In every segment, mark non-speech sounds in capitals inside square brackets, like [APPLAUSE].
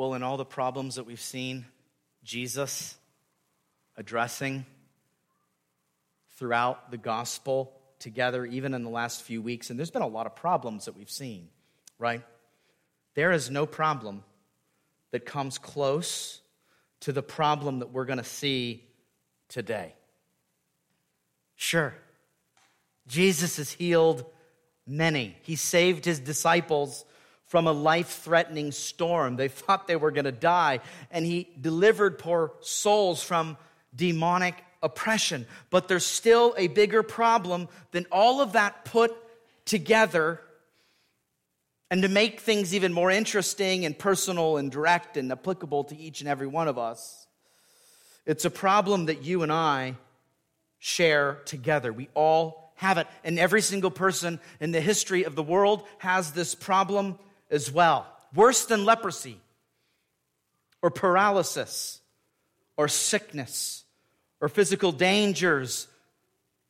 Well, in all the problems that we've seen Jesus addressing throughout the gospel together, even in the last few weeks, and there's been a lot of problems that we've seen, right? There is no problem that comes close to the problem that we're going to see today. Sure, Jesus has healed many, He saved His disciples from a life threatening storm. They [LAUGHS] thought they were going to die, and He delivered poor souls from demonic oppression. But there's still a bigger problem than all of that put together. And to make things even more interesting and personal and direct and applicable to each and every one of us, it's a problem that you and I share together. We all have it. And every single person in the history of the world has this problem as well. Worse than leprosy or paralysis or sickness or physical dangers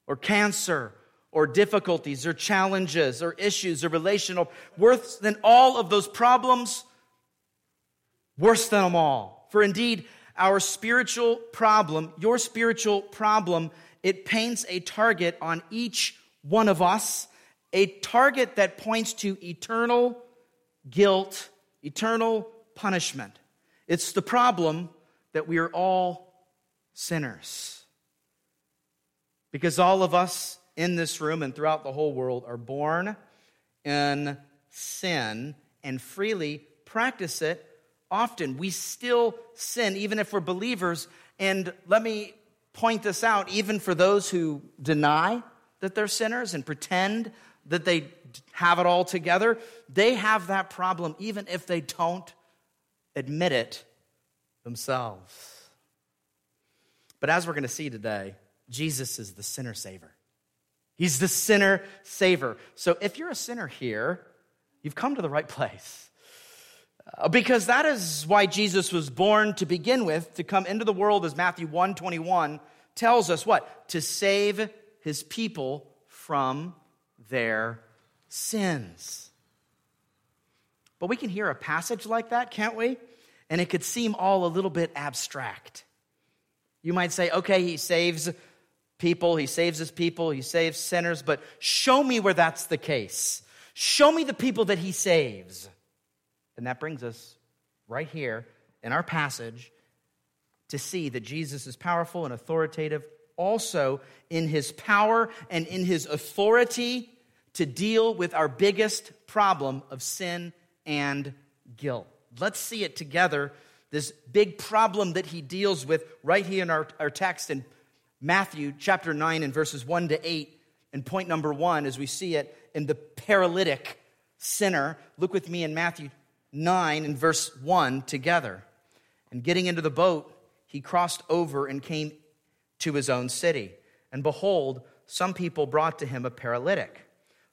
or cancer or difficulties or challenges or issues or relational, worse than all of those problems, worse than them all. For indeed, our spiritual problem, your spiritual problem, it paints a target on each one of us, a target that points to eternal guilt, eternal punishment. It's the problem that we are all sinners. Because all of us in this room and throughout the whole world are born in sin and freely practice it often. We still sin, even if we're believers. And let me point this out, even for those who deny that they're sinners and pretend that they have it all together, they have that problem even if they don't admit it themselves. But as we're going to see today, Jesus is the sinner saver. He's the sinner saver. So if you're a sinner here, you've come to the right place. Uh, because that is why Jesus was born to begin with, to come into the world, as Matthew 1 21 tells us what? To save his people from their sins. But we can hear a passage like that, can't we? And it could seem all a little bit abstract. You might say, okay, he saves people, he saves his people, he saves sinners, but show me where that's the case. Show me the people that he saves. And that brings us right here in our passage to see that Jesus is powerful and authoritative also in his power and in his authority to deal with our biggest problem of sin and guilt. Let's see it together this big problem that he deals with right here in our, our text in Matthew chapter 9 and verses 1 to 8. And point number one, as we see it in the paralytic sinner, look with me in Matthew 9 and verse 1 together. And getting into the boat, he crossed over and came to his own city. And behold, some people brought to him a paralytic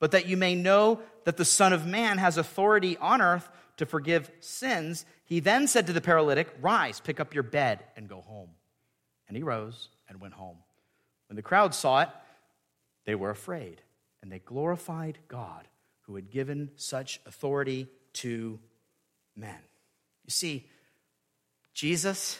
But that you may know that the Son of Man has authority on earth to forgive sins, he then said to the paralytic, Rise, pick up your bed, and go home. And he rose and went home. When the crowd saw it, they were afraid, and they glorified God who had given such authority to men. You see, Jesus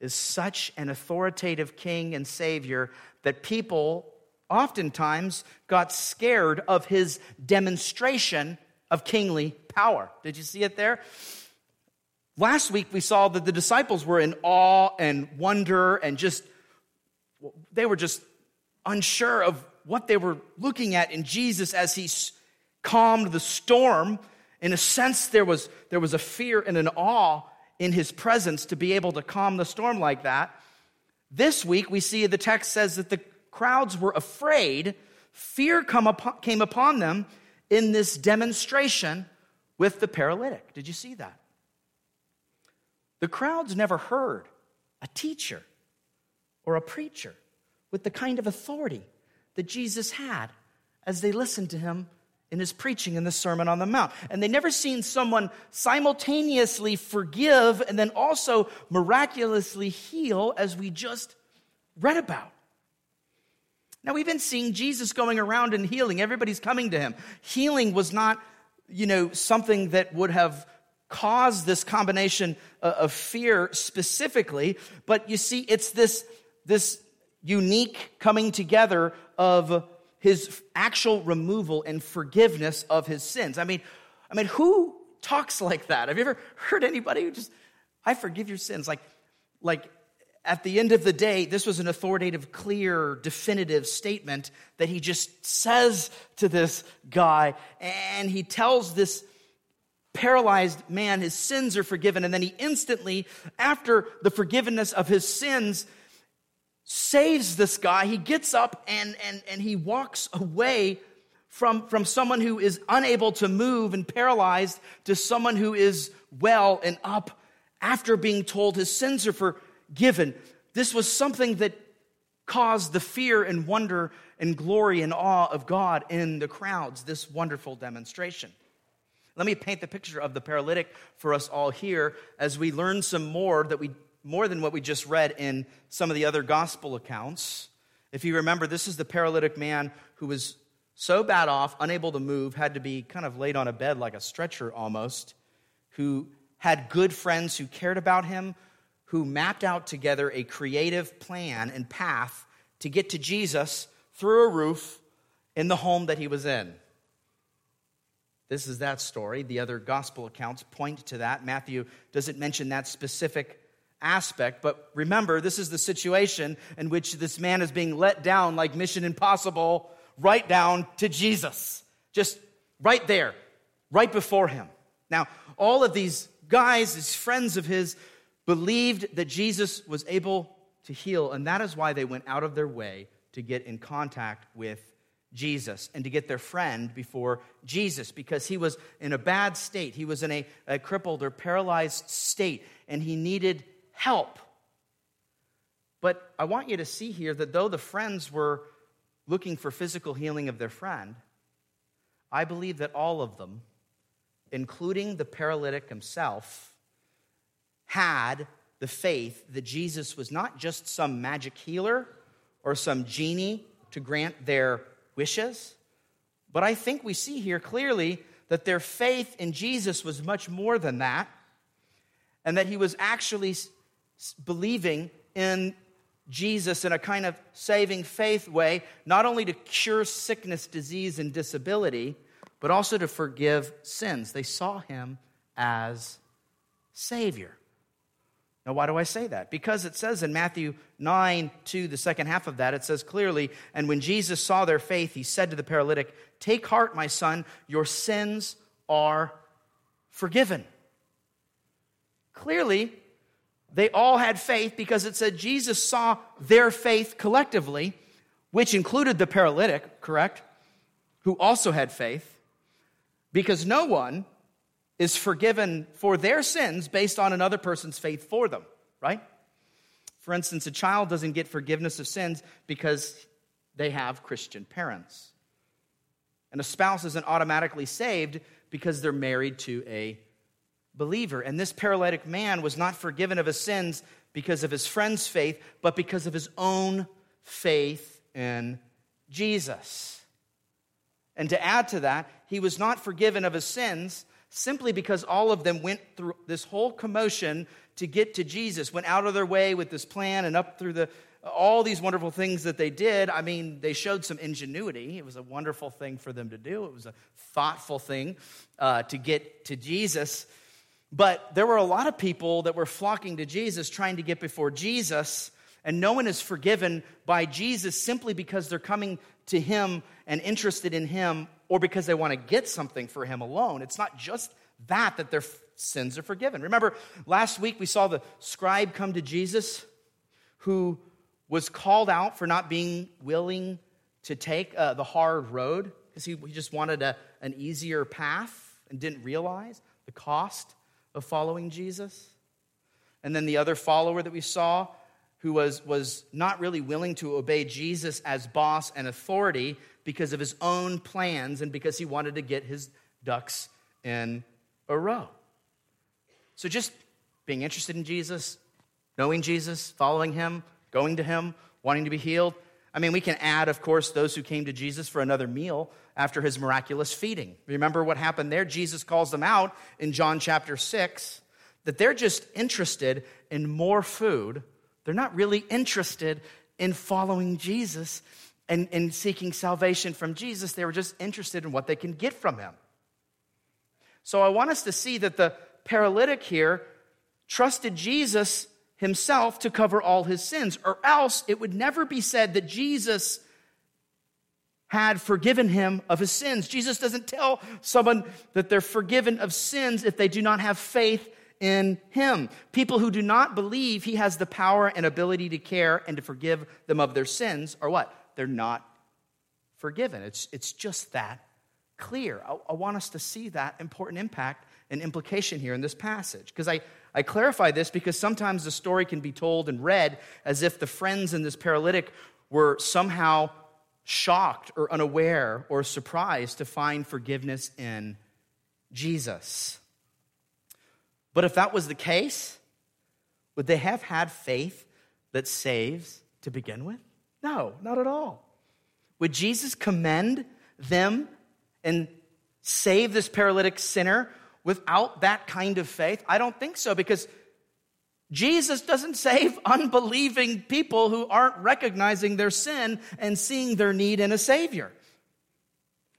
is such an authoritative king and savior that people oftentimes got scared of his demonstration of kingly power. Did you see it there? Last week we saw that the disciples were in awe and wonder and just, they were just unsure of what they were looking at in Jesus as he calmed the storm. In a sense, there was, there was a fear and an awe in his presence to be able to calm the storm like that. This week, we see the text says that the crowds were afraid. Fear upon, came upon them in this demonstration with the paralytic. Did you see that? The crowds never heard a teacher or a preacher with the kind of authority that Jesus had as they listened to him in his preaching in the Sermon on the Mount. And they never seen someone simultaneously forgive and then also miraculously heal as we just read about. Now, we've been seeing Jesus going around and healing. Everybody's coming to him. Healing was not, you know, something that would have caused this combination uh, of fear specifically, but you see, it's this, this unique coming together of his actual removal and forgiveness of his sins. I mean, I mean, who talks like that? Have you ever heard anybody who just, I forgive your sins? Like, like at the end of the day, this was an authoritative, clear, definitive statement that he just says to this guy. And he tells this paralyzed man his sins are forgiven. And then he instantly, after the forgiveness of his sins, saves this guy. He gets up and, and, and he walks away from, from someone who is unable to move and paralyzed to someone who is well and up after being told his sins are forgiven. This was something that caused the fear and wonder and glory and awe of God in the crowds, this wonderful demonstration. Let me paint the picture of the paralytic for us all here as we learn some more that we more than what we just read in some of the other gospel accounts. If you remember, this is the paralytic man who was so bad off, unable to move, had to be kind of laid on a bed like a stretcher almost, who had good friends who cared about him, who mapped out together a creative plan and path to get to Jesus through a roof in the home that he was in. This is that story. The other gospel accounts point to that. Matthew doesn't mention that specific aspect. But remember, this is the situation in which this man is being let down like Mission Impossible, right down to Jesus. Just right there, right before him. Now, all of these guys, these friends of his, believed that Jesus was able to heal, and that is why they went out of their way to get in contact with Jesus and to get their friend before Jesus because he was in a bad state. He was in a, a crippled or paralyzed state, and he needed help. But I want you to see here that though the friends were looking for physical healing of their friend, I believe that all of them, including the paralytic himself, had the faith that Jesus was not just some magic healer or some genie to grant their wishes, but I think we see here clearly that their faith in Jesus was much more than that, and that he was actually believing in Jesus in a kind of saving faith way, not only to cure sickness, disease, and disability, but also to forgive sins. They saw him as Savior. Now, why do I say that? Because it says in Matthew 9 2, the second half of that, it says clearly, And when Jesus saw their faith, he said to the paralytic, Take heart, my son, your sins are forgiven. Clearly, they all had faith because it said Jesus saw their faith collectively, which included the paralytic, correct? Who also had faith. Because no one is forgiven for their sins based on another person's faith for them, right? For instance, a child doesn't get forgiveness of sins because they have Christian parents. And a spouse isn't automatically saved because they're married to a believer. And this paralytic man was not forgiven of his sins because of his friend's faith, but because of his own faith in Jesus. And to add to that, he was not forgiven of his sins simply because all of them went through this whole commotion to get to Jesus, went out of their way with this plan and up through the all these wonderful things that they did. I mean, they showed some ingenuity. It was a wonderful thing for them to do. It was a thoughtful thing uh, to get to Jesus. But there were a lot of people that were flocking to Jesus, trying to get before Jesus, and no one is forgiven by Jesus simply because they're coming to him and interested in him or because they want to get something for him alone. It's not just that that their sins are forgiven. Remember, last week we saw the scribe come to Jesus who was called out for not being willing to take uh, the hard road because he, he just wanted a, an easier path and didn't realize the cost of following Jesus. And then the other follower that we saw who was, was not really willing to obey Jesus as boss and authority because of his own plans and because he wanted to get his ducks in a row. So just being interested in Jesus, knowing Jesus, following him, going to him, wanting to be healed. I mean, we can add, of course, those who came to Jesus for another meal after his miraculous feeding. Remember what happened there? Jesus calls them out in John chapter 6 that they're just interested in more food. They're not really interested in following Jesus and, and seeking salvation from Jesus. They were just interested in what they can get from him. So I want us to see that the paralytic here trusted Jesus himself to cover all his sins, or else it would never be said that Jesus had forgiven him of his sins. Jesus doesn't tell someone that they're forgiven of sins if they do not have faith in him. People who do not believe he has the power and ability to care and to forgive them of their sins are what? They're not forgiven. It's, it's just that clear. I, I want us to see that important impact and implication here in this passage. Because I, I clarify this because sometimes the story can be told and read as if the friends in this paralytic were somehow shocked or unaware or surprised to find forgiveness in Jesus. But if that was the case, would they have had faith that saves to begin with? No, not at all. Would Jesus commend them and save this paralytic sinner without that kind of faith? I don't think so because Jesus doesn't save [LAUGHS] unbelieving people who aren't recognizing their sin and seeing their need in a Savior.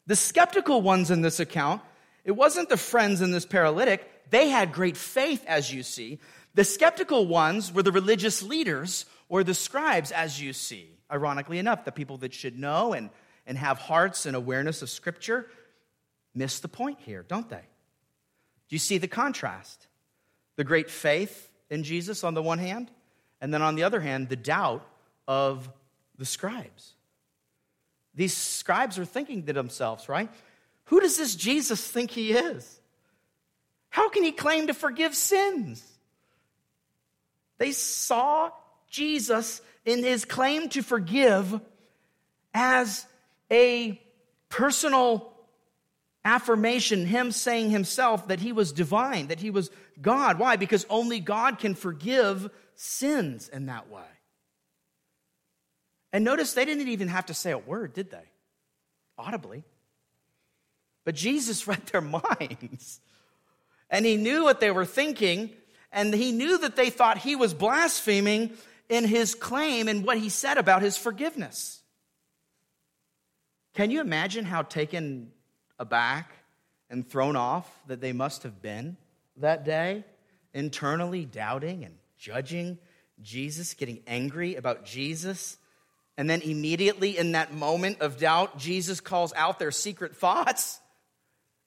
The skeptical ones in this account, it wasn't the friends in this paralytic. They had great faith, as you see. The skeptical ones were the religious leaders or the scribes, as you see. Ironically enough, the people that should know and, and have hearts and awareness of Scripture miss the point here, don't they? Do you see the contrast? The great faith in Jesus on the one hand, and then on the other hand, the doubt of the scribes. These scribes are thinking to themselves, right? Who does this Jesus think he is? How can he claim to forgive sins? They saw Jesus in his claim to forgive as a personal affirmation, him saying himself that he was divine, that he was God. Why? Because only God can forgive sins in that way. And notice they didn't even have to say a word, did they? Audibly. But Jesus [LAUGHS] read their minds. And he knew what they were thinking, and he knew that they thought he was blaspheming in his claim and what he said about his forgiveness. Can you imagine how taken aback and thrown off that they must have been that day, internally doubting and judging Jesus, getting angry about Jesus. And then immediately in that moment of doubt, Jesus calls out their secret thoughts.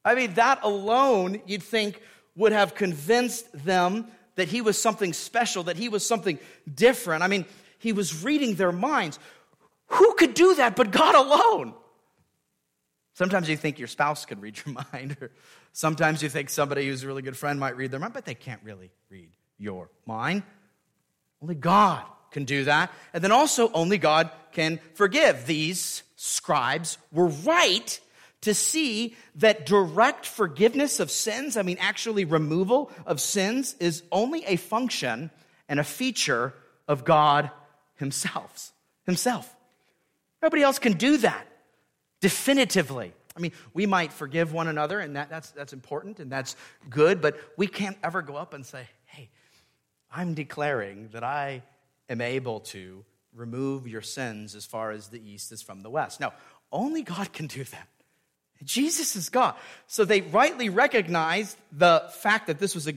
I mean, that alone, you'd think, would have convinced them that he was something special, that he was something different. I mean, he was reading their minds. Who could do that but God alone? Sometimes you think your spouse could read your [LAUGHS] mind, or sometimes you think somebody who's a really good friend might read their mind, but they can't really read your mind. Only God can do that. And then also, only God can forgive. These scribes were right to see that direct forgiveness of sins, I mean, actually removal of sins, is only a function and a feature of God Himself. Himself. Nobody else can do that definitively. I mean, we might forgive one another, and that, that's, that's important and that's good, but we can't ever go up and say, hey, I'm declaring that I am able to remove your sins as far as the east is from the west. No, only God can do that. Jesus is God. So they rightly recognized the fact that this was a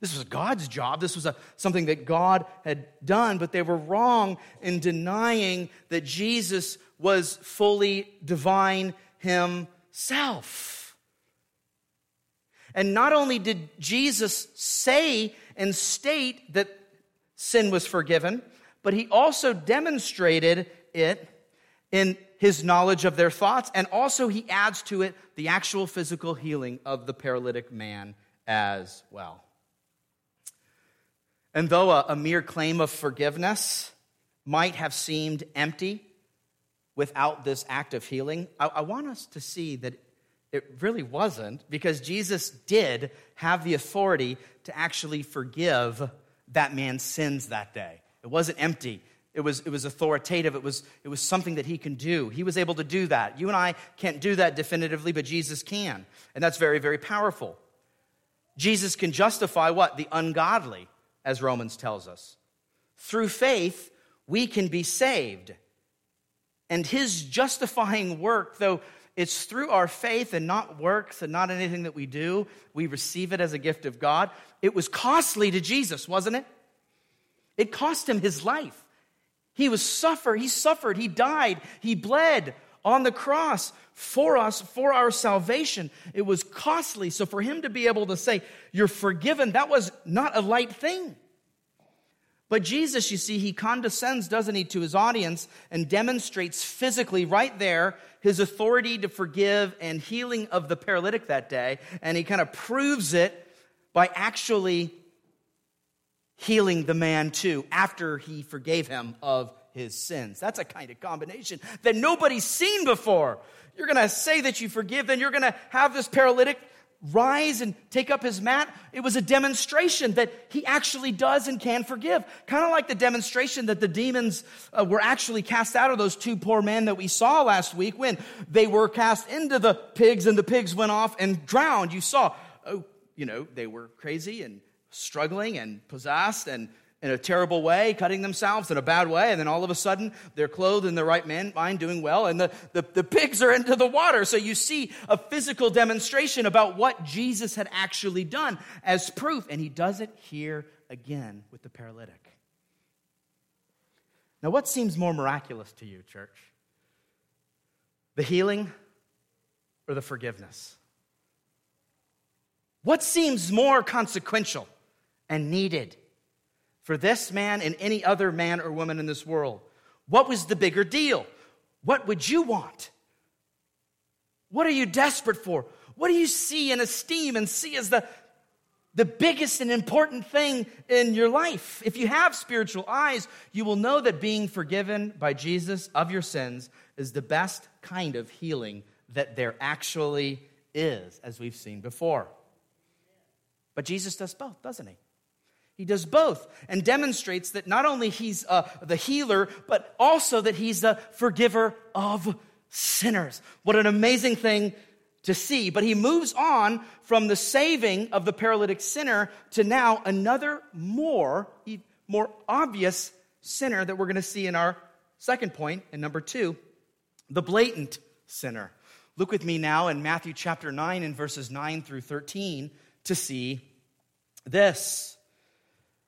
this was God's job. This was a, something that God had done, but they were wrong in denying that Jesus was fully divine himself. And not only did Jesus say and state that sin was forgiven, but he also demonstrated it in his knowledge of their thoughts, and also he adds to it the actual physical healing of the paralytic man as well. And though a, a mere claim of forgiveness might have seemed empty without this act of healing, I, I want us to see that it really wasn't because Jesus did have the authority to actually forgive that man's sins that day. It wasn't empty. It was, it was authoritative. It was, it was something that he can do. He was able to do that. You and I can't do that definitively, but Jesus can. And that's very, very powerful. Jesus can justify what? The ungodly, as Romans tells us. Through faith, we can be saved. And his justifying work, though it's through our faith and not works and not anything that we do, we receive it as a gift of God. It was costly to Jesus, wasn't it? It cost him his life. He was suffer, he suffered, he died, he bled on the cross for us, for our salvation. It was costly. So for him to be able to say, You're forgiven, that was not a light thing. But Jesus, you see, he condescends, doesn't he, to his audience and demonstrates physically right there his authority to forgive and healing of the paralytic that day. And he kind of proves it by actually healing the man too after he forgave him of his sins. That's a kind of combination that nobody's seen before. You're going to say that you forgive, then you're going to have this paralytic rise and take up his mat. It was a demonstration that he actually does and can forgive. Kind of like the demonstration that the demons uh, were actually cast out of those two poor men that we saw last week when they were cast into the pigs and the pigs went off and drowned. You saw, oh, you know, they were crazy and struggling and possessed and in a terrible way, cutting themselves in a bad way, and then all of a sudden they're clothed in the right mind, doing well, and the, the, the, pigs are into the water. So you see a physical demonstration about what Jesus had actually done as proof, and he does it here again with the paralytic. Now, what seems more miraculous to you, church? The healing or the forgiveness? What seems more consequential and needed? for this man and any other man or woman in this world? What was the bigger deal? What would you want? What are you desperate for? What do you see and esteem and see as the, the biggest and important thing in your life? If you have spiritual eyes, you will know that being forgiven by Jesus of your sins is the best kind of healing that there actually is, as we've seen before. But Jesus does both, doesn't he? He does both and demonstrates that not only he's uh, the healer, but also that he's the forgiver of sinners. What an amazing thing to see. But he moves on from the saving of the paralytic sinner to now another more, more obvious sinner that we're going to see in our second point, and number two, the blatant sinner. Look with me now in Matthew chapter 9 and verses 9 through 13 to see this.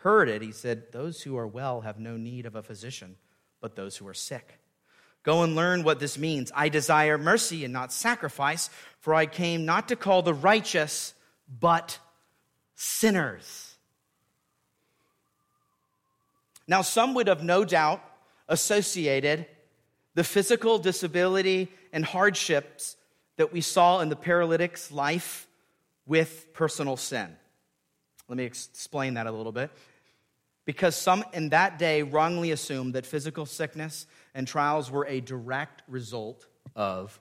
heard it, he said, Those who are well have no need of a physician, but those who are sick. Go and learn what this means. I desire mercy and not sacrifice, for I came not to call the righteous, but sinners. Now, some would have no doubt associated the physical disability and hardships that we saw in the paralytic's life with personal sin. Let me explain that a little bit. Because some in that day wrongly assumed that physical sickness and trials were a direct result of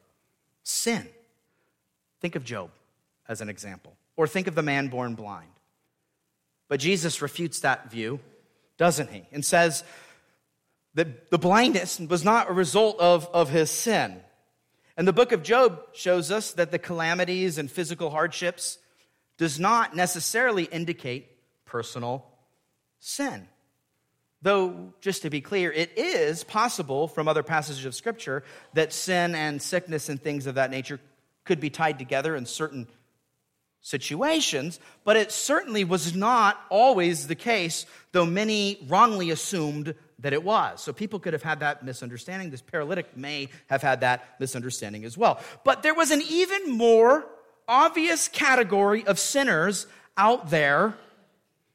sin. Think of Job as an example, or think of the man born blind. But Jesus refutes that view, doesn't he? And says that the blindness was not a result of, of his sin. And the book of Job shows us that the calamities and physical hardships does not necessarily indicate personal sin. Though, just to be clear, it is possible from other passages of Scripture that sin and sickness and things of that nature could be tied together in certain situations, but it certainly was not always the case, though many wrongly assumed that it was. So people could have had that misunderstanding. This paralytic may have had that misunderstanding as well. But there was an even more obvious category of sinners out there,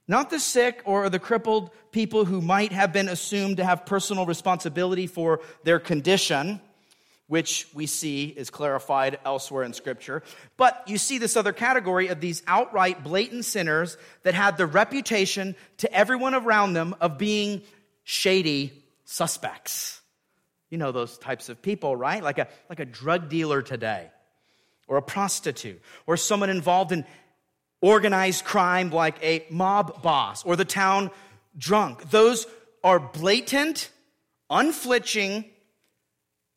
not the sick or the crippled people who might have been assumed to have personal responsibility for their condition which we see is clarified elsewhere in Scripture. But you see this other category of these outright blatant sinners that had the reputation to everyone around them of being shady suspects. You know those types of people, right? Like a, like a drug dealer today, or a prostitute, or someone involved in organized crime like a mob boss, or the town drunk. Those are blatant, unflinching,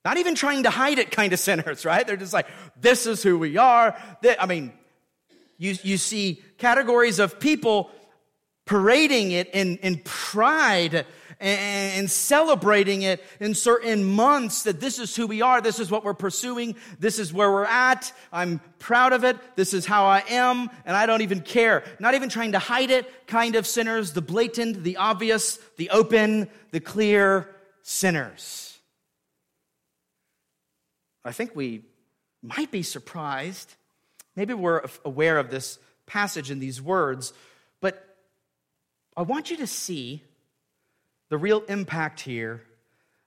not even trying to hide it kind of sinners, [LAUGHS] right? They're just like, this is who we are. I mean, you, you see categories of people parading it in, in pride and, celebrating it in certain months that this is who we are, this is what we're pursuing, this is where we're at, I'm proud of it, this is how I am, and I don't even care. Not even trying to hide it kind of sinners, the blatant, the obvious, the open, the clear sinners. I think we might be surprised. Maybe we're aware of this passage and these words, but I want you to see the real impact here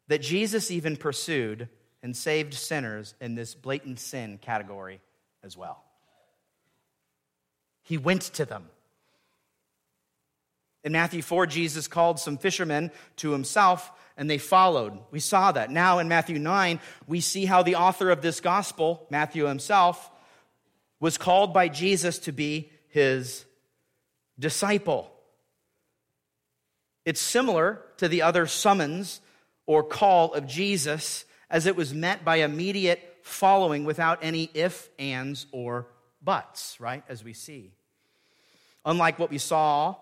that Jesus even pursued and saved sinners in this blatant sin category as well. He went to them. In Matthew 4, Jesus called some fishermen to himself and they followed. We saw that. Now in Matthew 9, we see how the author of this gospel, Matthew himself, was called by Jesus to be his disciple. It's similar to the other summons or call of Jesus as it was met by immediate following without any if, ands, or buts, right? As we see. Unlike what we saw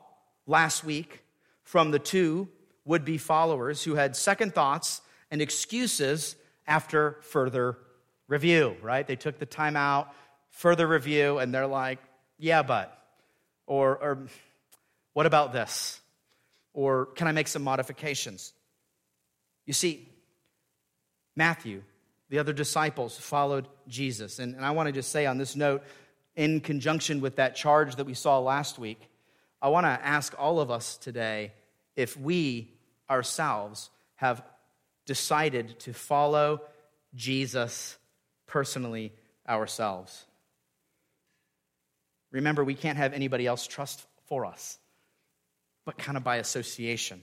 last week from the two would be followers who had second thoughts and excuses after further review, right? They took the time out, further review, and they're like, yeah, but, or, or what about this? Or can I make some modifications? You see, Matthew, the other disciples followed Jesus. And, and I want to just say on this note, in conjunction with that charge that we saw last week, I want to ask all of us today if we ourselves have decided to follow Jesus personally ourselves. Remember, we can't have anybody else trust for us, but kind of by association.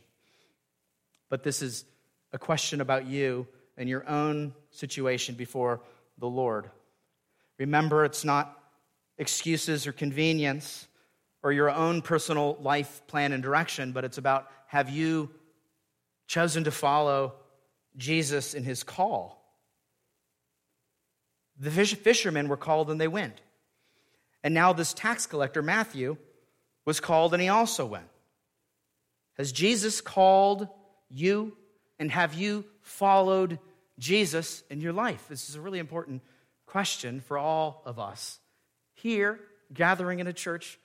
But this is a question about you and your own situation before the Lord. Remember, it's not excuses or convenience or your own personal life plan and direction, but it's about have you chosen to follow Jesus in his call. The fishermen were called and they went. And now this tax collector, Matthew, was called and he also went. Has Jesus called you and have you followed Jesus in your life? This is a really important question for all of us here, gathering in a church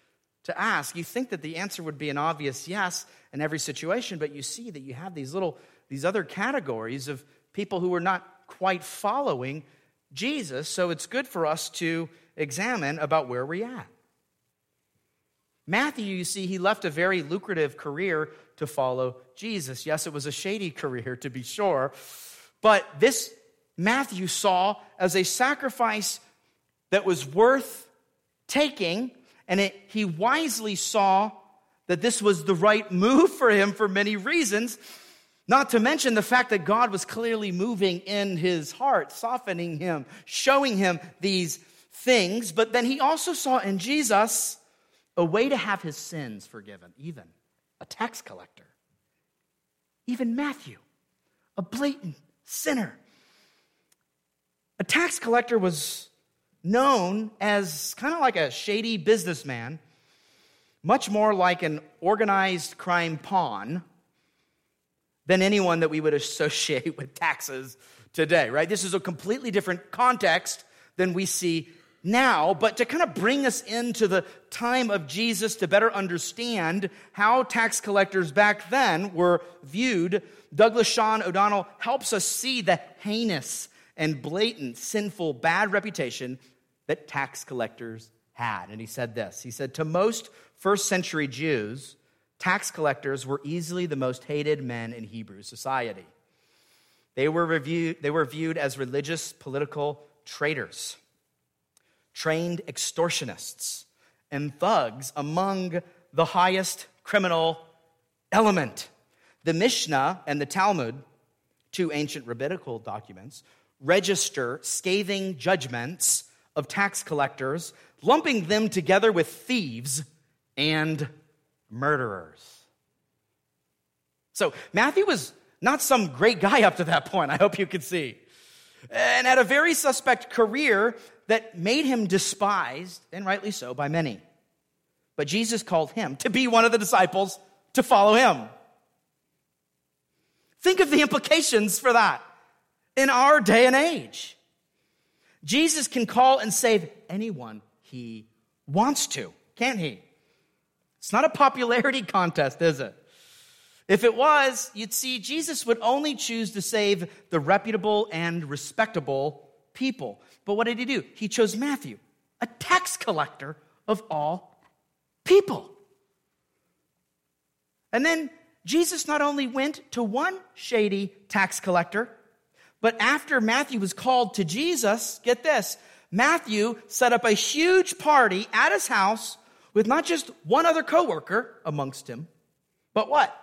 to ask. You think that the answer would be an obvious yes in every situation, but you see that you have these little, these other categories of people who are not quite following Jesus. So it's good for us to examine about where we're at. Matthew, you see, he left a very lucrative career to follow Jesus. Yes, it was a shady career, to be sure, but this Matthew saw as a sacrifice that was worth taking and it, he wisely saw that this was the right move for him for many reasons, not to mention the fact that God was clearly moving in his heart, softening him, showing him these things. But then he also saw in Jesus a way to have his sins forgiven, even a tax collector, even Matthew, a blatant sinner. A tax collector was known as kind of like a shady businessman, much more like an organized crime pawn than anyone that we would associate [LAUGHS] with taxes today, right? This is a completely different context than we see now, but to kind of bring us into the time of Jesus to better understand how tax collectors back then were viewed, Douglas Sean O'Donnell helps us see the heinous and blatant, sinful, bad reputation that tax collectors had. And he said this He said, To most first century Jews, tax collectors were easily the most hated men in Hebrew society. They were, reviewed, they were viewed as religious, political traitors trained extortionists, and thugs among the highest criminal element. The Mishnah and the Talmud, two ancient rabbinical documents, register scathing judgments of tax collectors, lumping them together with thieves and murderers. So Matthew was not some great guy up to that point, I hope you can see. And had a very suspect career that made him despised, and rightly so, by many. But Jesus called him to be one of the disciples to follow him. Think of the implications for that in our day and age. Jesus can call and save anyone he wants to, can't he? It's not a popularity [LAUGHS] contest, is it? If it was, you'd see Jesus would only choose to save the reputable and respectable people. But what did he do? He chose Matthew, a tax collector of all people. And then Jesus not only went to one shady tax collector, but after Matthew was called to Jesus, get this, Matthew set up a huge party at his house with not just one other coworker amongst him, but what?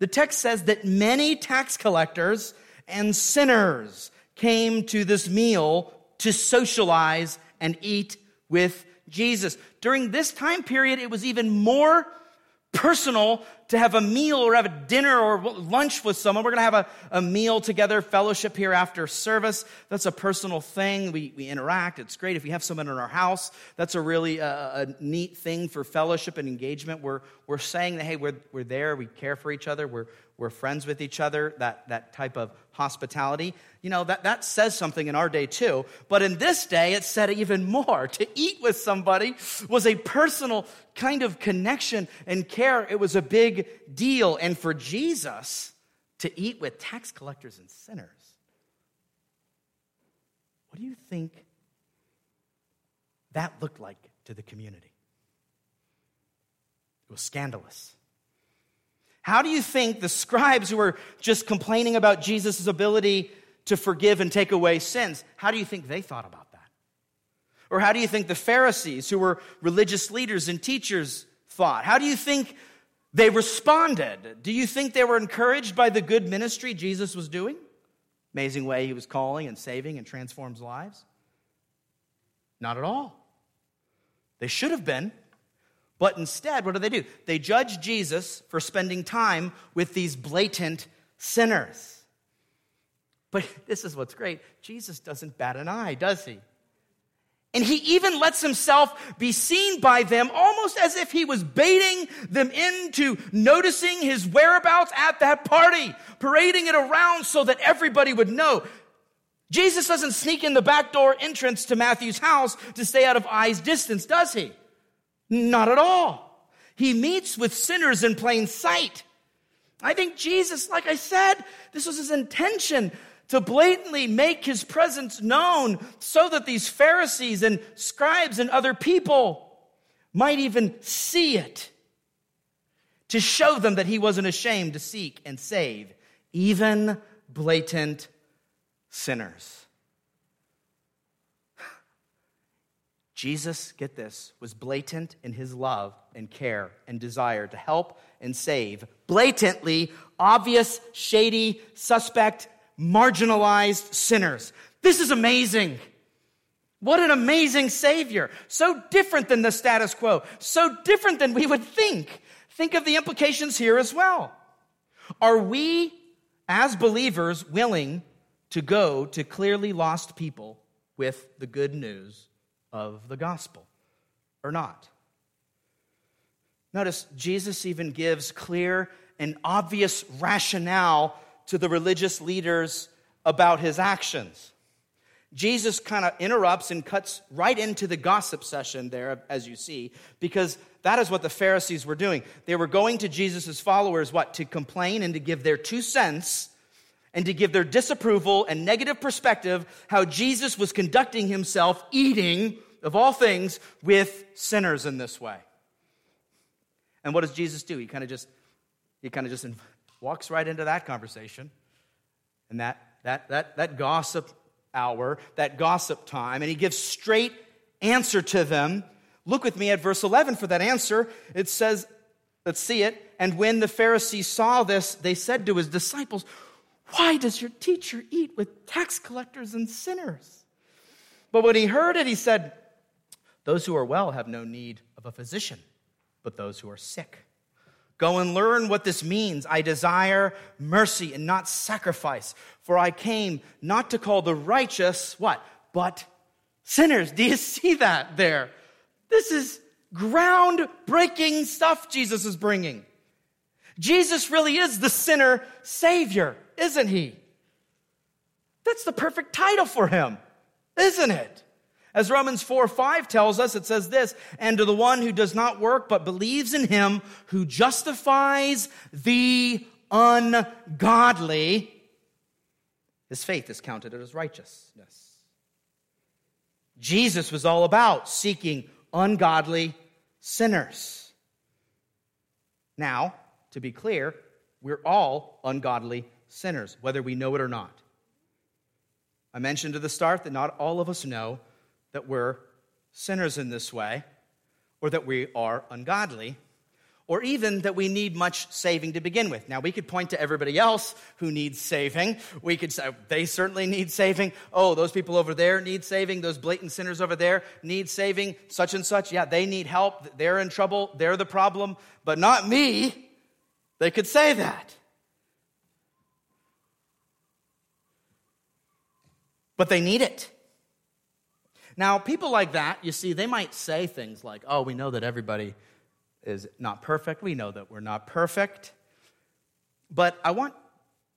The text says that many tax collectors and sinners came to this meal to socialize and eat with Jesus. During this time period, it was even more personal to have a meal or have a dinner or lunch with someone. We're going to have a, a meal together, fellowship here after service. That's a personal thing. We, we interact. It's great. If we have someone in our house, that's a really uh, a neat thing for fellowship and engagement. We're, we're saying that, hey, we're, we're there. We care for each other. We're, we're friends with each other, that, that type of hospitality. You know, that, that says something in our day too. But in this day, it said even more. [LAUGHS] To eat with somebody was a personal kind of connection and care. It was a big deal. And for Jesus to eat with tax collectors and sinners, what do you think that looked like to the community? It was scandalous. How do you think the scribes who were just complaining about Jesus' ability to forgive and take away sins, how do you think they thought about that? Or how do you think the Pharisees, who were religious leaders and teachers, thought? How do you think they responded? Do you think they were encouraged by the good ministry Jesus was doing? Amazing way he was calling and saving and transforms lives? Not at all. They should have been. But instead, what do they do? They judge Jesus for spending time with these blatant sinners. But this is what's great Jesus doesn't bat an eye, does he? And he even lets himself be seen by them almost as if he was baiting them into noticing his whereabouts at that party, parading it around so that everybody would know. Jesus doesn't sneak in the back door entrance to Matthew's house to stay out of eye's distance, does he? Not at all. He meets with sinners in plain sight. I think Jesus, like I said, this was his intention to blatantly make his presence known so that these Pharisees and scribes and other people might even see it. To show them that he wasn't ashamed to seek and save even blatant sinners. Jesus, get this, was blatant in his love and care and desire to help and save blatantly obvious, shady, suspect, marginalized sinners. This is amazing. What an amazing Savior. So different than the status quo, so different than we would think. Think of the implications here as well. Are we, as believers, willing to go to clearly lost people with the good news of the gospel or not. Notice Jesus even gives clear and obvious rationale to the religious leaders about his actions. Jesus kind of interrupts and cuts right into the gossip session there, as you see, because that is what the Pharisees were doing. They were going to Jesus' followers, what? To complain and to give their two cents and to give their disapproval and negative perspective how Jesus was conducting himself, eating, of all things, with sinners in this way. And what does Jesus do? He kind of just, he kind of just walks right into that conversation. And that, that, that, that gossip hour, that gossip time, and he gives straight answer to them. Look with me at verse 11 for that answer. It says, let's see it. And when the Pharisees saw this, they said to his disciples, Why does your teacher eat with tax collectors and sinners? But when he heard it, he said, Those who are well have no need of a physician, but those who are sick. Go and learn what this means. I desire mercy and not sacrifice, for I came not to call the righteous what? But sinners. [LAUGHS] Do you see that there? This is groundbreaking stuff Jesus is bringing. Jesus really is the sinner savior, isn't he? That's the perfect title for him, isn't it? As Romans 4 5 tells us, it says this, and to the one who does not work but believes in him who justifies the ungodly, his faith is counted as righteousness. Jesus was all about seeking ungodly sinners. Now, to be clear, we're all ungodly sinners, whether we know it or not. I mentioned at the start that not all of us know that we're sinners in this way, or that we are ungodly, or even that we need much saving to begin with. Now, we could point to everybody else who needs saving. We could say, oh, they certainly need saving. Oh, those people over there need saving. Those blatant sinners over there need saving. Such and such, yeah, they need help. They're in trouble. They're the problem, but not me. They could say that. But they need it. Now, people like that, you see, they might say things like, oh, we know that everybody is not perfect. We know that we're not perfect. But I want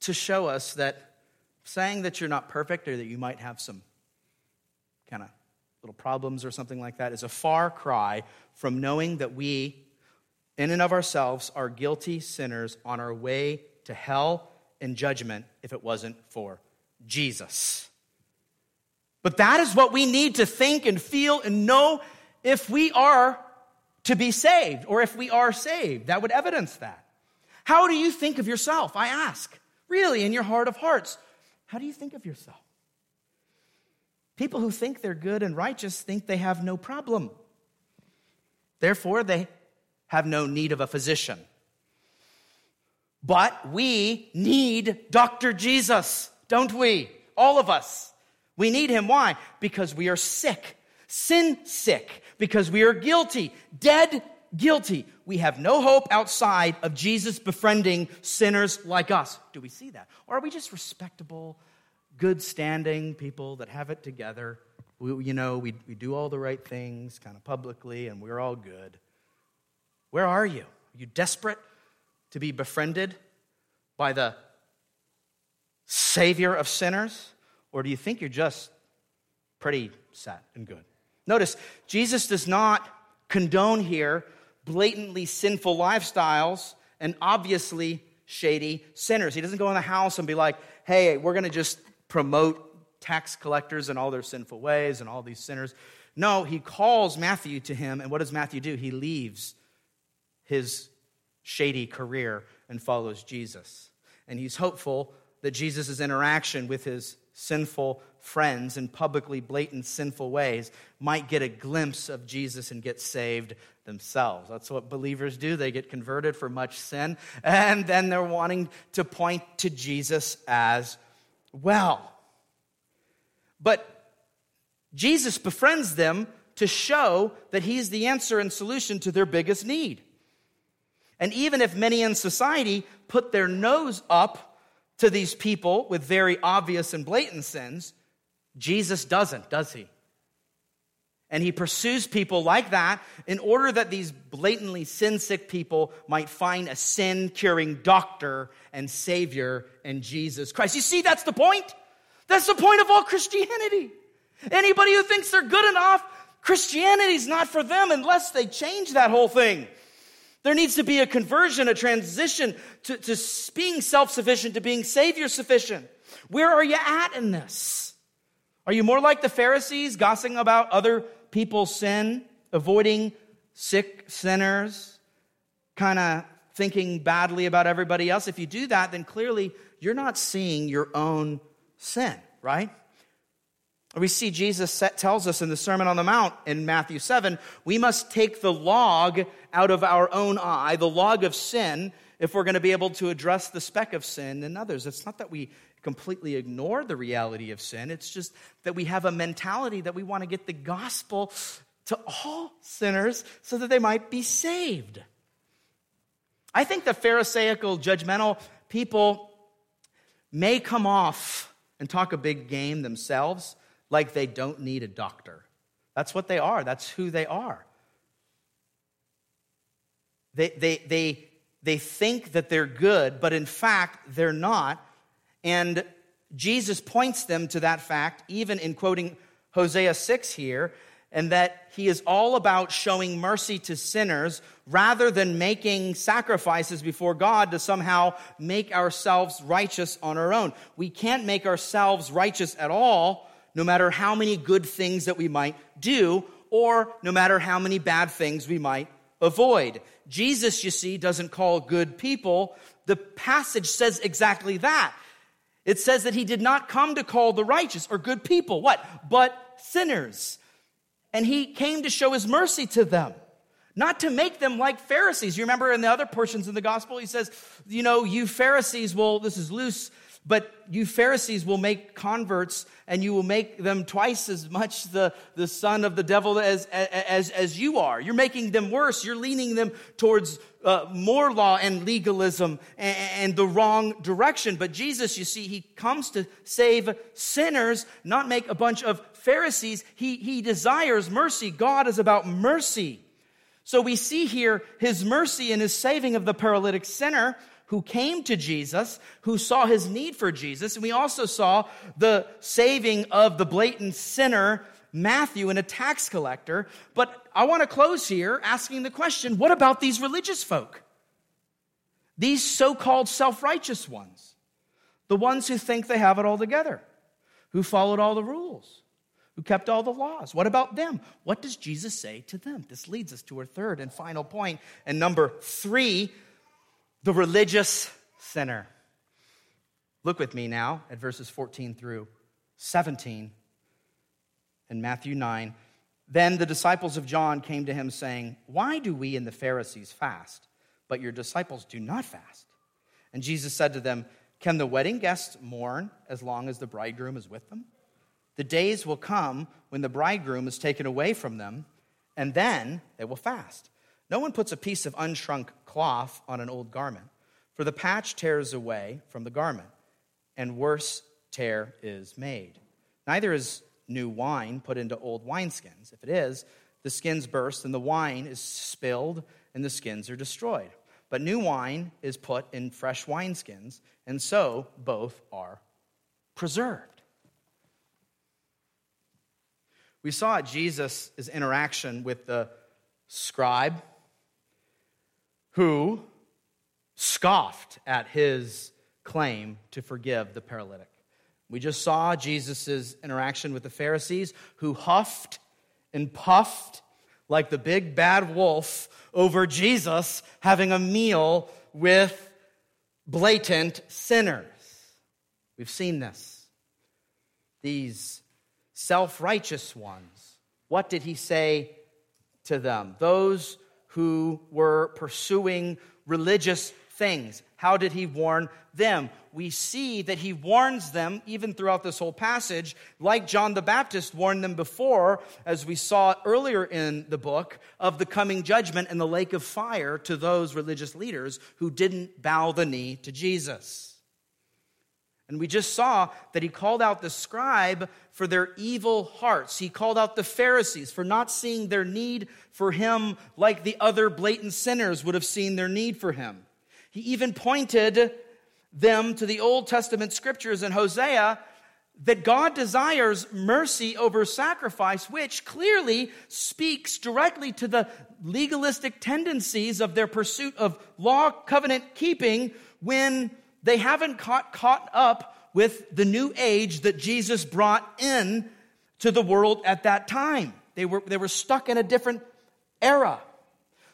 to show us that saying that you're not perfect or that you might have some kind of little problems or something like that is a far cry from knowing that we, in and of ourselves, are guilty sinners on our way to hell and judgment if it wasn't for Jesus. But that is what we need to think and feel and know if we are to be saved or if we are saved. That would evidence that. How do you think of yourself? I ask. Really, in your heart of hearts, how do you think of yourself? People who think they're good and righteous think they have no problem. Therefore, they have no need of a physician. But we need Dr. Jesus, don't we? All of us. We need him. Why? Because we are sick, sin sick, because we are guilty, dead guilty. We have no hope outside of Jesus befriending sinners like us. Do we see that? Or are we just respectable, good standing people that have it together? We, you know, we, we do all the right things kind of publicly and we're all good. Where are you? Are you desperate to be befriended by the Savior of sinners? Or do you think you're just pretty set and good? Notice, Jesus does not condone here blatantly sinful lifestyles and obviously shady sinners. He doesn't go in the house and be like, hey, we're going to just promote tax collectors and all their sinful ways and all these sinners. No, he calls Matthew to him, and what does Matthew do? He leaves his shady career and follows Jesus. And he's hopeful that Jesus' interaction with his sinful friends in publicly blatant sinful ways might get a glimpse of Jesus and get saved themselves. That's what believers do. They get converted for much sin, and then they're wanting to point to Jesus as well. But Jesus befriends them to show that he's the answer and solution to their biggest need. And even if many in society put their nose up to these people with very obvious and blatant sins. Jesus doesn't, does he? And he pursues people like that in order that these blatantly sin sick people might find a sin curing doctor and savior in Jesus Christ. You see, that's the point. That's the point of all Christianity. Anybody who thinks they're good enough, Christianity's not for them unless they change that whole thing. There needs to be a conversion, a transition to, to being self sufficient, to being Savior sufficient. Where are you at in this? Are you more like the Pharisees, gossiping about other people's sin, avoiding sick sinners, kind of thinking badly about everybody else? If you do that, then clearly you're not seeing your own sin, right? We see Jesus tells us in the Sermon on the Mount in Matthew 7 we must take the log out of our own eye, the log of sin, if we're going to be able to address the speck of sin in others. It's not that we completely ignore the reality of sin, it's just that we have a mentality that we want to get the gospel to all sinners so that they might be saved. I think the Pharisaical, judgmental people may come off and talk a big game themselves like they don't need a doctor. That's what they are, that's who they are. They, they, they, they think that they're good, but in fact, they're not. And Jesus points them to that fact, even in quoting Hosea 6 here, and that he is all about showing mercy to sinners rather than making sacrifices before God to somehow make ourselves righteous on our own. We can't make ourselves righteous at all no matter how many good things that we might do, or no matter how many bad things we might avoid. Jesus, you see, doesn't call good people. The passage says exactly that. It says that he did not come to call the righteous or good people. What? But sinners. And he came to show his mercy to them, not to make them like Pharisees. You remember in the other portions of the gospel, he says, you know, you Pharisees will, this is loose, but you Pharisees will make converts and you will make them twice as much the, the son of the devil as, as, as you are. You're making them worse. You're leaning them towards uh, more law and legalism and, and the wrong direction. But Jesus, you see, he comes to save sinners, not make a bunch of Pharisees. He, he desires mercy. God is about mercy. So we see here his mercy and his saving of the paralytic sinner who came to Jesus, who saw his need for Jesus. And we also saw the saving of the blatant sinner, Matthew, and a tax collector. But I want to close here asking the question what about these religious folk? These so called self righteous ones, the ones who think they have it all together, who followed all the rules, who kept all the laws. What about them? What does Jesus say to them? This leads us to our third and final point. And number three, the religious sinner. Look with me now at verses 14 through 17 in Matthew 9. Then the disciples of John came to him, saying, Why do we and the Pharisees fast, but your disciples do not fast? And Jesus said to them, Can the wedding guests mourn as long as the bridegroom is with them? The days will come when the bridegroom is taken away from them, and then they will fast. No one puts a piece of unshrunk cloth on an old garment, for the patch tears away from the garment, and worse tear is made. Neither is new wine put into old wineskins. If it is, the skins burst, and the wine is spilled, and the skins are destroyed. But new wine is put in fresh wineskins, and so both are preserved. We saw Jesus' interaction with the scribe who scoffed at his claim to forgive the paralytic. We just saw Jesus' interaction with the Pharisees who huffed and puffed like the big bad wolf over Jesus having a meal with blatant sinners. We've seen this. These self righteous ones. What did he say to them? Those who were pursuing religious things. How did he warn them? We see that he warns them even throughout this whole passage, like John the Baptist warned them before, as we saw earlier in the book, of the coming judgment and the lake of fire to those religious leaders who didn't bow the knee to Jesus. And we just saw that he called out the scribe for their evil hearts. He called out the Pharisees for not seeing their need for him like the other blatant sinners would have seen their need for him. He even pointed them to the Old Testament scriptures in Hosea that God desires mercy over sacrifice, which clearly speaks directly to the legalistic tendencies of their pursuit of law covenant keeping when they haven't caught, caught up with the new age that Jesus brought in to the world at that time. They were, they were stuck in a different era.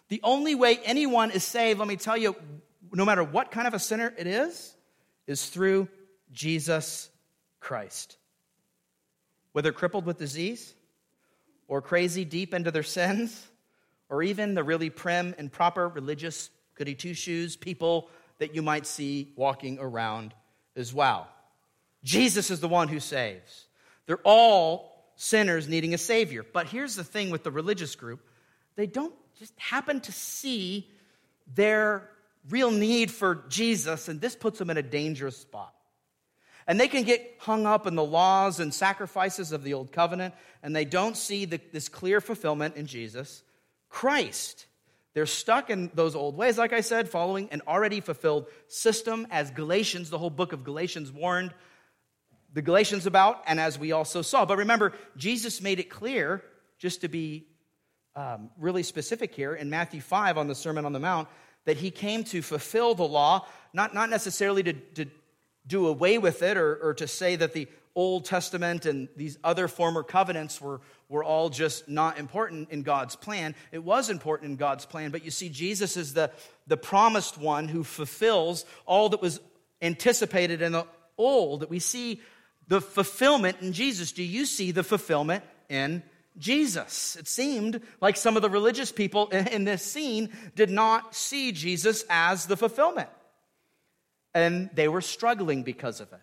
The only way anyone is saved, let me tell you, no matter what kind of a sinner it is, is through Jesus Christ. Whether crippled with disease, or crazy deep into their sins, or even the really prim and proper religious goody two shoes people that you might see walking around as well. Jesus is the one who saves. They're all sinners needing a Savior. But here's the thing with the religious group they don't just happen to see their real need for Jesus, and this puts them in a dangerous spot. And they can get hung up in the laws and sacrifices of the old covenant, and they don't see the, this clear fulfillment in Jesus Christ. They're stuck in those old ways, like I said, following an already fulfilled system, as Galatians, the whole book of Galatians, warned the Galatians about, and as we also saw. But remember, Jesus made it clear, just to be um, really specific here, in Matthew 5 on the Sermon on the Mount, that he came to fulfill the law, not, not necessarily to, to do away with it or, or to say that the Old Testament and these other former covenants were, were all just not important in God's plan. It was important in God's plan, but you see, Jesus is the, the promised one who fulfills all that was anticipated in the old. That we see the fulfillment in Jesus. Do you see the fulfillment in Jesus? It seemed like some of the religious people [LAUGHS] in this scene did not see Jesus as the fulfillment and they were struggling because of it.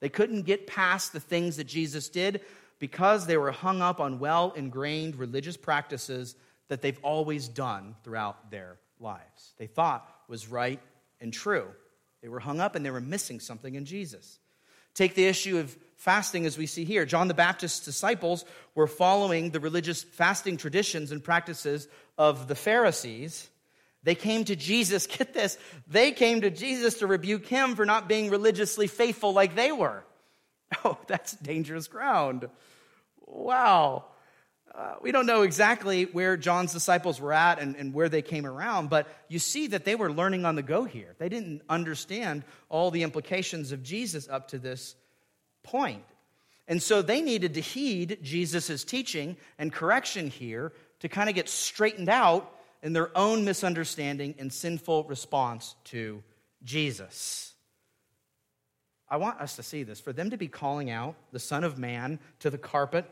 They couldn't get past the things that Jesus did because they were hung up on well ingrained religious practices that they've always done throughout their lives. They thought was right and true. They were hung up and they were missing something in Jesus. Take the issue of fasting as we see here. John the Baptist's disciples were following the religious fasting traditions and practices of the Pharisees. They came to Jesus, [LAUGHS] get this, they came to Jesus to rebuke him for not being religiously faithful like they were. [LAUGHS] Oh, that's dangerous ground. Wow. Uh, we don't know exactly where John's disciples were at and, and where they came around, but you see that they were learning on the go here. They didn't understand all the implications of Jesus up to this point. And so they needed to heed Jesus' teaching and correction here to kind of get straightened out in their own misunderstanding and sinful response to Jesus. I want us to see this. For them to be calling out the Son of Man to the carpet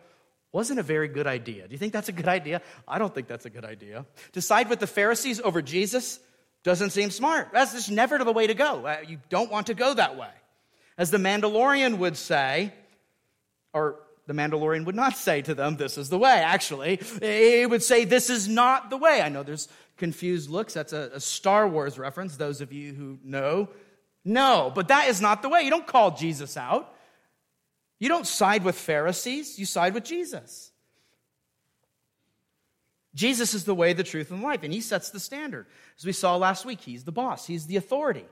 wasn't a very good idea. Do you think that's a good idea? I don't think that's a good idea. To side with the Pharisees over Jesus doesn't seem smart. That's just never the way to go. Uh, you don't want to go that way. As the Mandalorian would say, or the Mandalorian would not say to them, This is the way, actually. He would say, This is not the way. I know there's confused looks. That's a, a, Star Wars reference, those of you who know. No, but that is not the way. You don't call Jesus out. You don't side with Pharisees, you side with Jesus. Jesus is the way, the truth, and life, and he sets the standard. As we saw last week, he's the boss, he's the authority.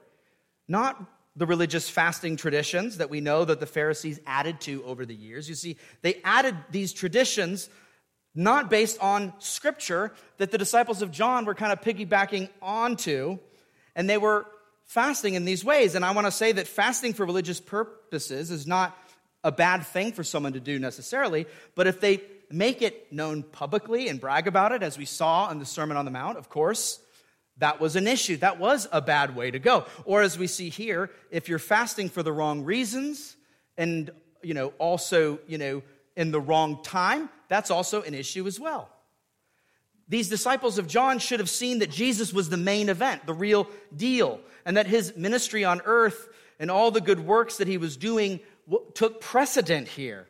Not the religious fasting traditions that we know that the Pharisees added to over the years. You see, they added these traditions not based on scripture that the disciples of John were kind of piggybacking onto, and they were fasting in these ways. And I want to say that fasting for religious purposes is not a bad thing for someone to do necessarily, but if they make it known publicly and brag about it, as we saw in the Sermon on the Mount, of course, that was an issue. That was a bad way to go. Or as we see here, if you're fasting for the wrong reasons and, you know, also, you know, in the wrong time, that's also an issue as well. These disciples of John should have seen that Jesus was the main event, the real deal, and that his ministry on earth and all the good works that he was doing took precedent here.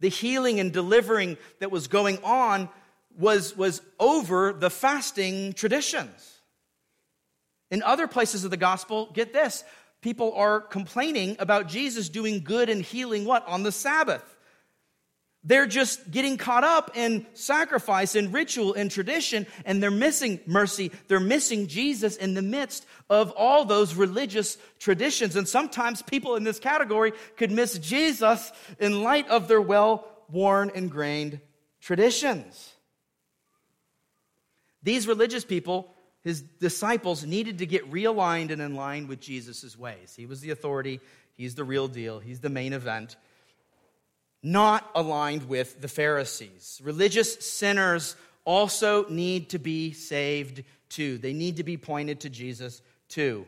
The healing and delivering that was going on was, was over the fasting traditions. In other places of the gospel, get this people are complaining about Jesus doing good and healing what? On the Sabbath. They're just getting caught up in sacrifice and ritual and tradition, and they're missing mercy. They're missing Jesus in the midst of all those religious traditions. And sometimes people in this category could miss Jesus in light of their well worn, ingrained traditions. These religious people, his disciples, needed to get realigned and in line with Jesus' ways. He was the authority, he's the real deal, he's the main event not aligned with the Pharisees. Religious sinners also need to be saved too. They need to be pointed to Jesus too.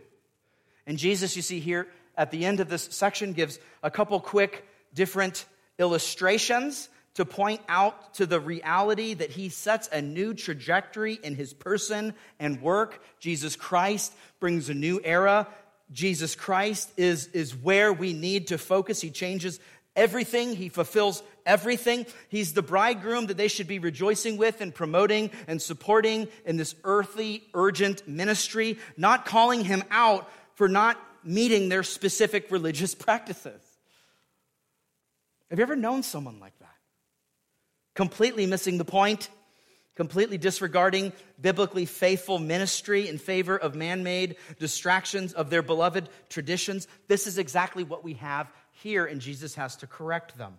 And Jesus, you see here at the end of this section, gives a couple quick different illustrations to point out to the reality that he sets a new trajectory in his person and work. Jesus Christ brings a new era. Jesus Christ is, is where we need to focus. He changes everything. He fulfills everything. He's the bridegroom that they should be rejoicing with and promoting and supporting in this earthly, urgent ministry, not calling him out for not meeting their specific religious [LAUGHS] practices. Have you ever known someone like that? Completely missing the point, completely disregarding biblically faithful ministry in favor of man made distractions of their beloved traditions. This is exactly what we have here, and Jesus has to correct them.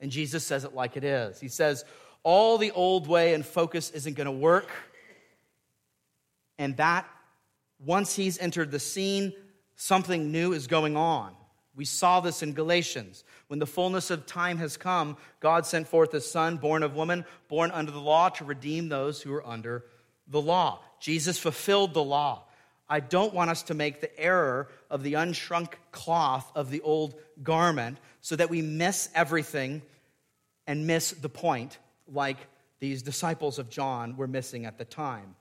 And Jesus says it like it is. He says, All the old way and focus isn't going to work. And that, once he's entered the scene, something new is going on. We saw this in Galatians. When the fullness of time has come, God sent forth a son, born of woman, born under the law, to redeem those who are under the law. Jesus fulfilled the law. I don't want us to make the error of the unshrunk cloth of the old garment so that we miss everything and miss the point, like these disciples of John were missing at the time.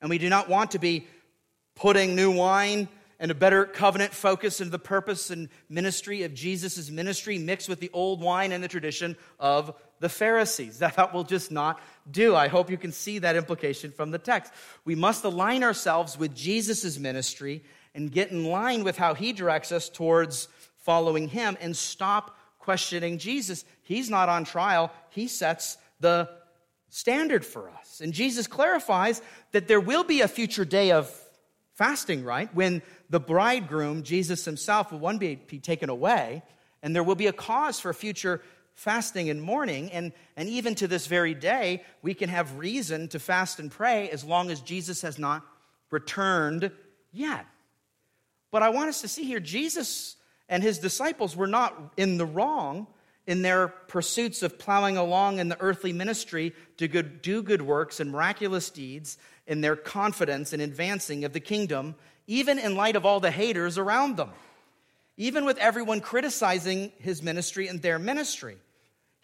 And we do not want to be putting new wine and a better covenant focus into the purpose and ministry of Jesus' ministry mixed with the old wine and the tradition of the Pharisees. [LAUGHS] That will just not do. I hope you can see that implication from the text. We must align ourselves with Jesus' ministry and get in line with how he directs us towards following him and stop questioning Jesus. He's not on trial, he sets the standard for us. And Jesus clarifies that there will be a future day of fasting, right? When the bridegroom, Jesus himself, will one be taken away, and there will be a cause for future fasting and mourning. And, and even to this very day, we can have reason to fast and pray as long as Jesus has not returned yet. But I want us to see here Jesus and his disciples were not in the wrong in their pursuits of plowing along in the earthly ministry to good, do good works and miraculous deeds in their confidence in advancing of the kingdom, even in light of all the haters around them, even with everyone criticizing his ministry and their ministry.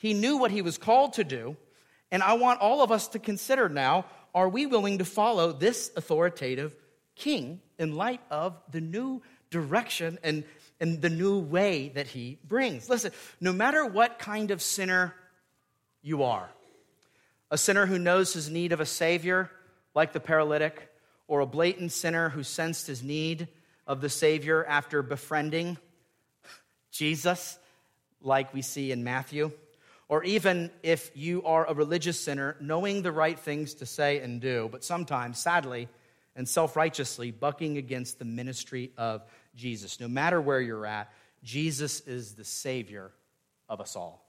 He knew what he was called to do. And I want all of us to consider now are we willing to follow this authoritative king in light of the new direction and, and the new way that he brings? Listen, no matter what kind of sinner you are, a sinner who knows his need of a savior, like the paralytic, or a blatant sinner who sensed his need of the Savior after befriending Jesus, like we see in Matthew, or even if you are a religious sinner, knowing the right things to say and do, but sometimes, sadly, and self righteously bucking against the ministry of Jesus. No matter where you're at, Jesus is the Savior of us all.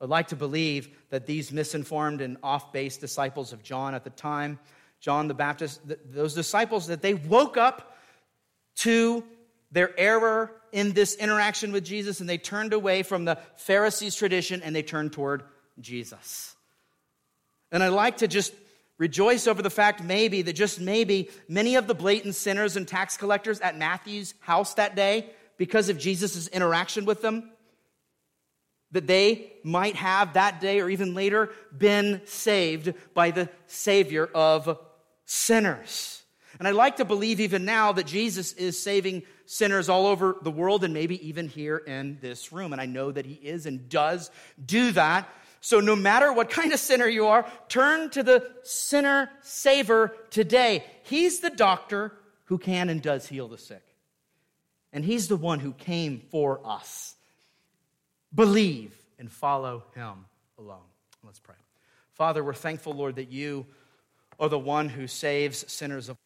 I'd like to believe that these misinformed and off base disciples of John at the time, John the Baptist, those disciples, that they woke up to their error in this interaction with Jesus and they turned away from the Pharisees' tradition and they turned toward Jesus. And I like to just rejoice over the fact, maybe, that just maybe, many of the blatant sinners and tax collectors at Matthew's house that day, because of Jesus' interaction with them, that they might have that day or even later been saved by the Savior of sinners. And I like to believe even now that Jesus is saving sinners all over the world and maybe even here in this room. And I know that He is and does do that. So no matter what kind of sinner you are, turn to the sinner saver today. He's the doctor who can and does heal the sick. And He's the one who came for us. Believe and follow him alone. Let's pray. Father, we're thankful, Lord, that you are the one who saves sinners of